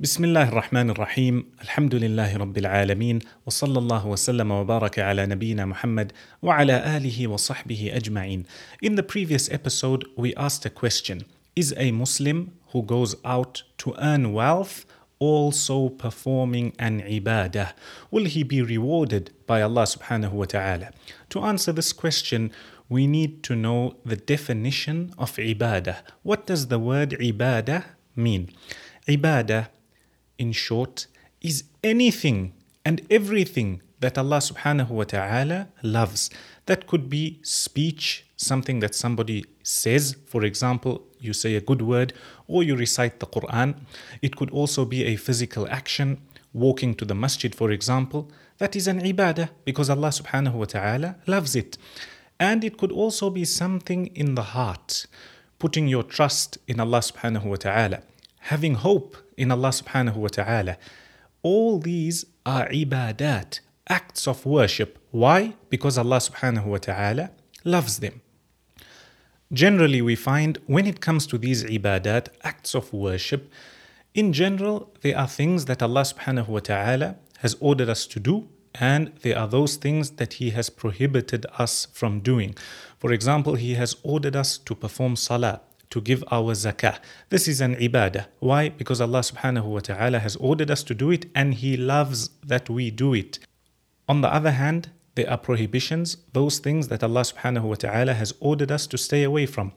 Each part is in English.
بسم الله الرحمن الرحيم الحمد لله رب العالمين وصلى الله وسلم وبارك على نبينا محمد وعلى آله وصحبه أجمعين In the previous episode we asked a question Is a Muslim who goes out to earn wealth also performing an ibadah? Will he be rewarded by Allah subhanahu wa ta'ala? To answer this question we need to know the definition of ibadah. What does the word ibadah mean? Ibadah in short, is anything and everything that Allah subhanahu wa ta'ala loves. That could be speech, something that somebody says. For example, you say a good word or you recite the Quran. It could also be a physical action, walking to the masjid, for example. That is an ibadah because Allah subhanahu wa ta'ala loves it. And it could also be something in the heart, putting your trust in Allah subhanahu wa ta'ala having hope in Allah subhanahu wa ta'ala. All these are ibadat, acts of worship. Why? Because Allah subhanahu wa ta'ala loves them. Generally, we find when it comes to these ibadat, acts of worship, in general, they are things that Allah subhanahu wa ta'ala has ordered us to do, and they are those things that He has prohibited us from doing. For example, He has ordered us to perform salah to give our zakah. This is an ibadah. Why? Because Allah subhanahu wa ta'ala has ordered us to do it and He loves that we do it. On the other hand, there are prohibitions, those things that Allah subhanahu wa ta'ala has ordered us to stay away from.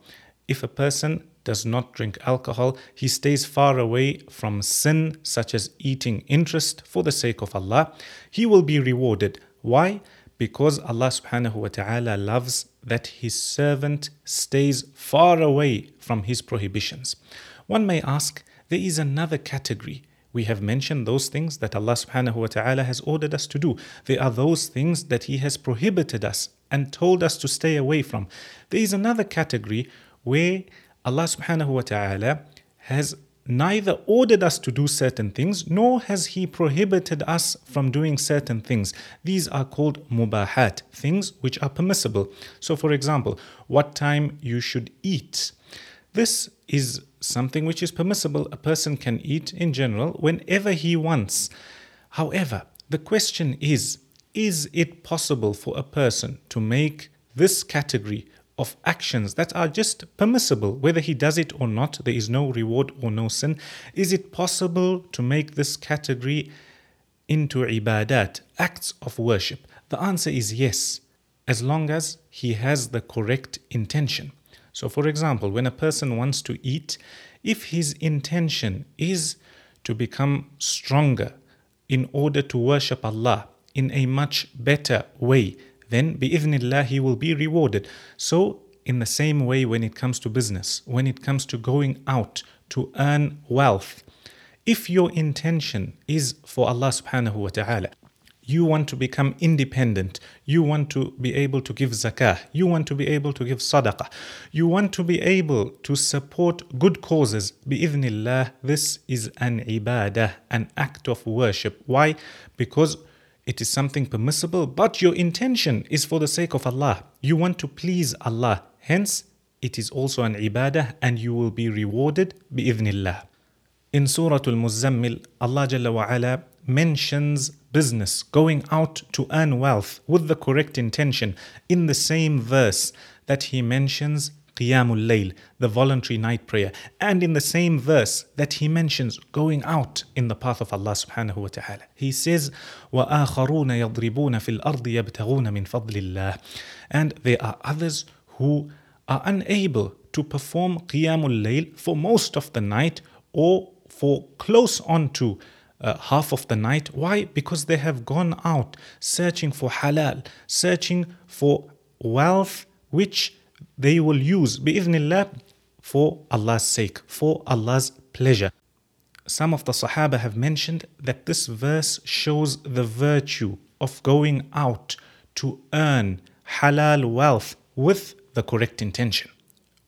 If a person does not drink alcohol, he stays far away from sin such as eating interest for the sake of Allah, he will be rewarded. Why? Because Allah subhanahu wa ta'ala loves that His servant stays far away from His prohibitions. One may ask, there is another category. We have mentioned those things that Allah subhanahu wa ta'ala has ordered us to do. There are those things that He has prohibited us and told us to stay away from. There is another category where Allah subhanahu wa ta'ala has neither ordered us to do certain things nor has he prohibited us from doing certain things. These are called mubahat, things which are permissible. So, for example, what time you should eat. This is something which is permissible. A person can eat in general whenever he wants. However, the question is is it possible for a person to make this category of actions that are just permissible, whether he does it or not, there is no reward or no sin. Is it possible to make this category into ibadat, acts of worship? The answer is yes, as long as he has the correct intention. So, for example, when a person wants to eat, if his intention is to become stronger in order to worship Allah in a much better way, then bi'idhnillah he will be rewarded. So in the same way when it comes to business, when it comes to going out to earn wealth, if your intention is for Allah subhanahu wa ta'ala, you want to become independent, you want to be able to give zakah, you want to be able to give sadaqah, you want to be able to support good causes, bi'idhnillah, this is an ibadah, an act of worship. Why? Because it is something permissible, but your intention is for the sake of Allah. You want to please Allah. Hence, it is also an ibadah and you will be rewarded bi'idhnillah. In Surah Al-Muzammil, Allah Jalla wa ala mentions business, going out to earn wealth with the correct intention in the same verse that he mentions Qiyamul Layl, the voluntary night prayer. And in the same verse that he mentions going out in the path of Allah subhanahu wa ta'ala, he says, وَآخَرُونَ يَضْرِبُونَ فِي الْأَرْضِ يَبْتَغُونَ مِنْ فَضْلِ اللَّهِ And there are others who are unable to perform Qiyamul Layl for most of the night or for close on to uh, half of the night. Why? Because they have gone out searching for halal, searching for wealth which they will use bi'idhnillah for Allah's sake, for Allah's pleasure. Some of the Sahaba have mentioned that this verse shows the virtue of going out to earn halal wealth with the correct intention.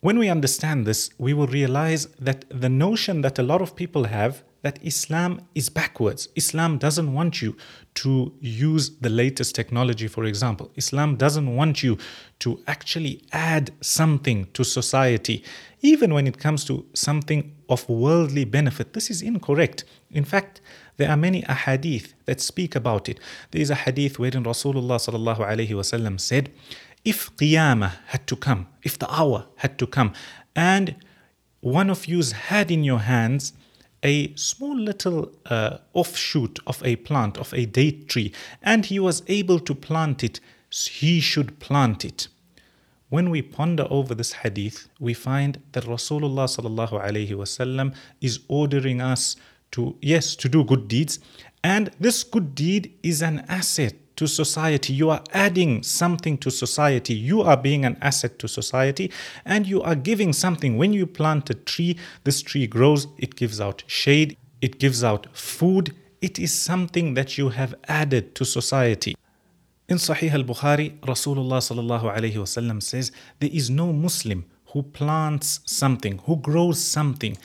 When we understand this, we will realize that the notion that a lot of people have that Islam is backwards. Islam doesn't want you to use the latest technology, for example. Islam doesn't want you to actually add something to society, even when it comes to something of worldly benefit. This is incorrect. In fact, there are many ahadith that speak about it. There is a hadith wherein Rasulullah said, if qiyamah had to come, if the hour had to come, and one of you had in your hands a small little uh, offshoot of a plant, of a date tree, and he was able to plant it, he should plant it. When we ponder over this hadith, we find that Rasulullah is ordering us to yes to do good deeds, and this good deed is an asset to society. You are adding something to society. You are being an asset to society and you are giving something. When you plant a tree, this tree grows, it gives out shade, it gives out food. It is something that you have added to society. In Sahih al Bukhari, Rasulullah sallallahu says, There is no Muslim who plants something, who grows something,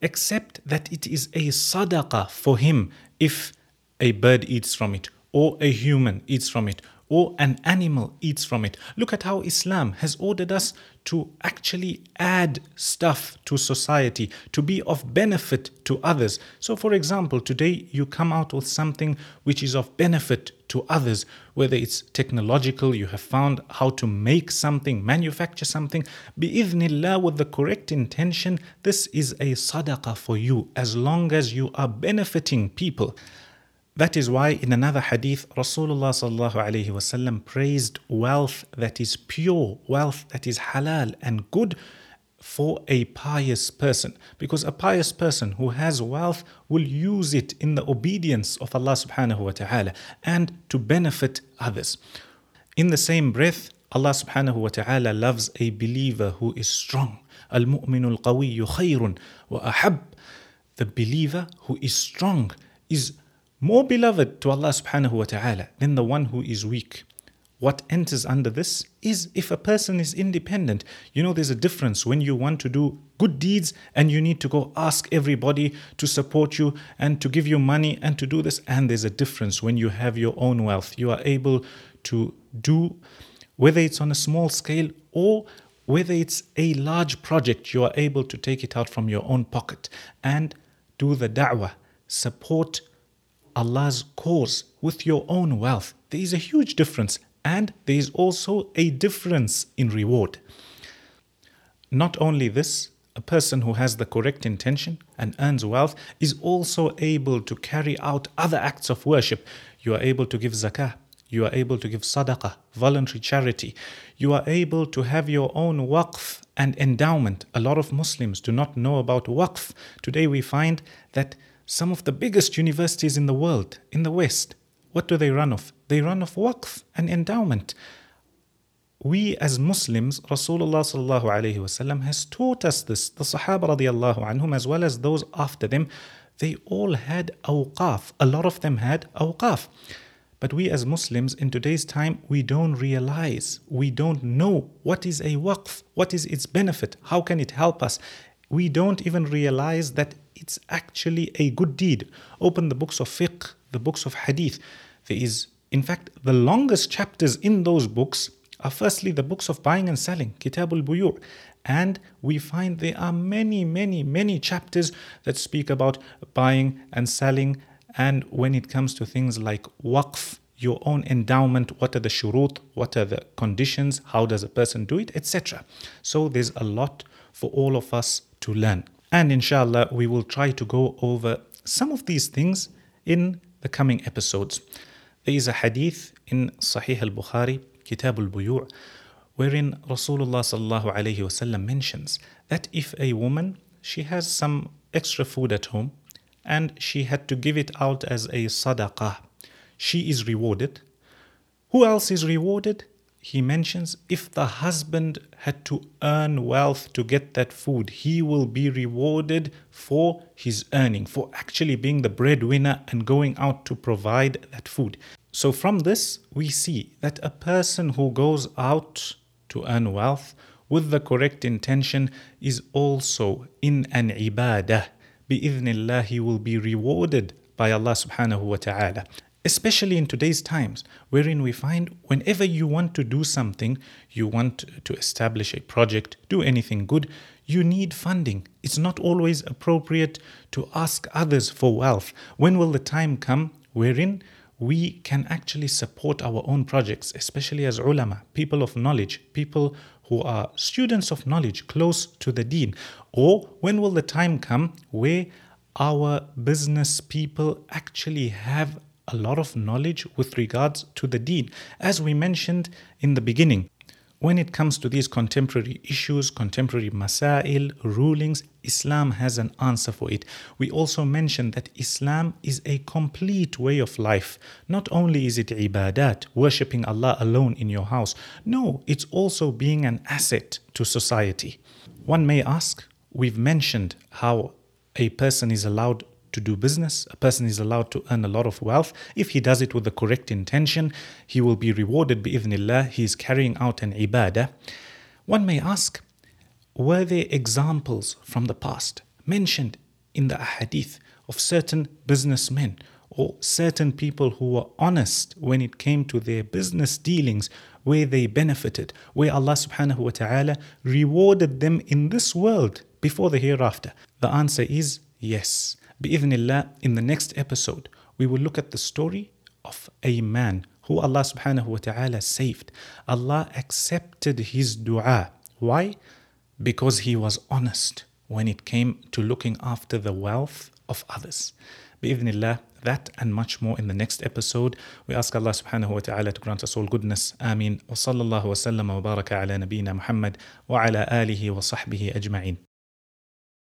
except that it is a sadaqah for him if a bird eats from it, or a human eats from it, or an animal eats from it. Look at how Islam has ordered us to actually add stuff to society, to be of benefit to others. So, for example, today you come out with something which is of benefit to others, whether it's technological, you have found how to make something, manufacture something. Bi'idhnillah, with the correct intention, this is a sadaqah for you as long as you are benefiting people. That is why in another hadith, Rasulullah praised wealth that is pure, wealth that is halal and good for a pious person. Because a pious person who has wealth will use it in the obedience of Allah subhanahu wa ta'ala and to benefit others. In the same breath, Allah subhanahu wa ta'ala loves a believer who is strong. The believer who is strong is more beloved to Allah subhanahu wa ta'ala than the one who is weak. What enters under this is if a person is independent. You know, there's a difference when you want to do good deeds and you need to go ask everybody to support you and to give you money and to do this. And there's a difference when you have your own wealth. You are able to do, whether it's on a small scale or whether it's a large project, you are able to take it out from your own pocket and do the da'wah, support Allah's cause with your own wealth. There is a huge difference, and there is also a difference in reward. Not only this, a person who has the correct intention and earns wealth is also able to carry out other acts of worship. You are able to give zakah, you are able to give sadaqah, voluntary charity. You are able to have your own waqf and endowment. A lot of Muslims do not know about waqf. Today we find that some of the biggest universities in the world, in the West, what do they run off? They run off waqf and endowment. We as Muslims, Rasulullah has taught us this. The Sahaba radiallahu anhum, as well as those after them, they all had awqaf. A lot of them had awqaf. But we as Muslims in today's time, we don't realize, we don't know what is a waqf, what is its benefit, how can it help us. We don't even realize that it's actually a good deed. Open the books of fiqh, the books of hadith. There is, in fact, the longest chapters in those books are firstly the books of buying and selling, Kitabul Buyu'. And we find there are many, many, many chapters that speak about buying and selling. And when it comes to things like waqf, your own endowment, what are the shurut, what are the conditions, how does a person do it, etc. So there's a lot for all of us to learn. And inshallah, we will try to go over some of these things in the coming episodes. There is a hadith in Sahih al Bukhari, Kitab al Buyu', wherein Rasulullah mentions that if a woman she has some extra food at home and she had to give it out as a sadaqah, she is rewarded. Who else is rewarded? He mentions if the husband had to earn wealth to get that food, he will be rewarded for his earning, for actually being the breadwinner and going out to provide that food. So, from this, we see that a person who goes out to earn wealth with the correct intention is also in an ibadah. Bi'idhnillah, he will be rewarded by Allah subhanahu wa ta'ala especially in today's times, wherein we find whenever you want to do something, you want to establish a project, do anything good, you need funding. It's not always appropriate to ask others for wealth. When will the time come wherein we can actually support our own projects, especially as ulama, people of knowledge, people who are students of knowledge close to the deen? Or when will the time come where our business people actually have a lot of knowledge with regards to the deen, As we mentioned in the beginning, when it comes to these contemporary issues, contemporary masail, rulings, Islam has an answer for it. We also mentioned that Islam is a complete way of life. Not only is it ibadat, worshipping Allah alone in your house, no, it's also being an asset to society. One may ask, we've mentioned how a person is allowed to do business. A person is allowed to earn a lot of wealth. If he does it with the correct intention, he will be rewarded bi'idhnillah. He is carrying out an ibadah. One may ask, were there examples from the past mentioned in the ahadith of certain businessmen or certain people who were honest when it came to their business dealings where they benefited, where Allah subhanahu wa ta'ala rewarded them in this world before the hereafter? The answer is yes. Bi'idhnillah, in the next episode, we will look at the story of a man who Allah subhanahu wa ta'ala saved. Allah accepted his dua. Why? Because he was honest when it came to looking after the wealth of others. Bi'idhnillah, that and much more in the next episode. We ask Allah subhanahu wa ta'ala to grant us all goodness. Ameen. Wa sallallahu wa sallam wa baraka ala nabiyyina Muhammad wa ala alihi wa sahbihi ajma'in.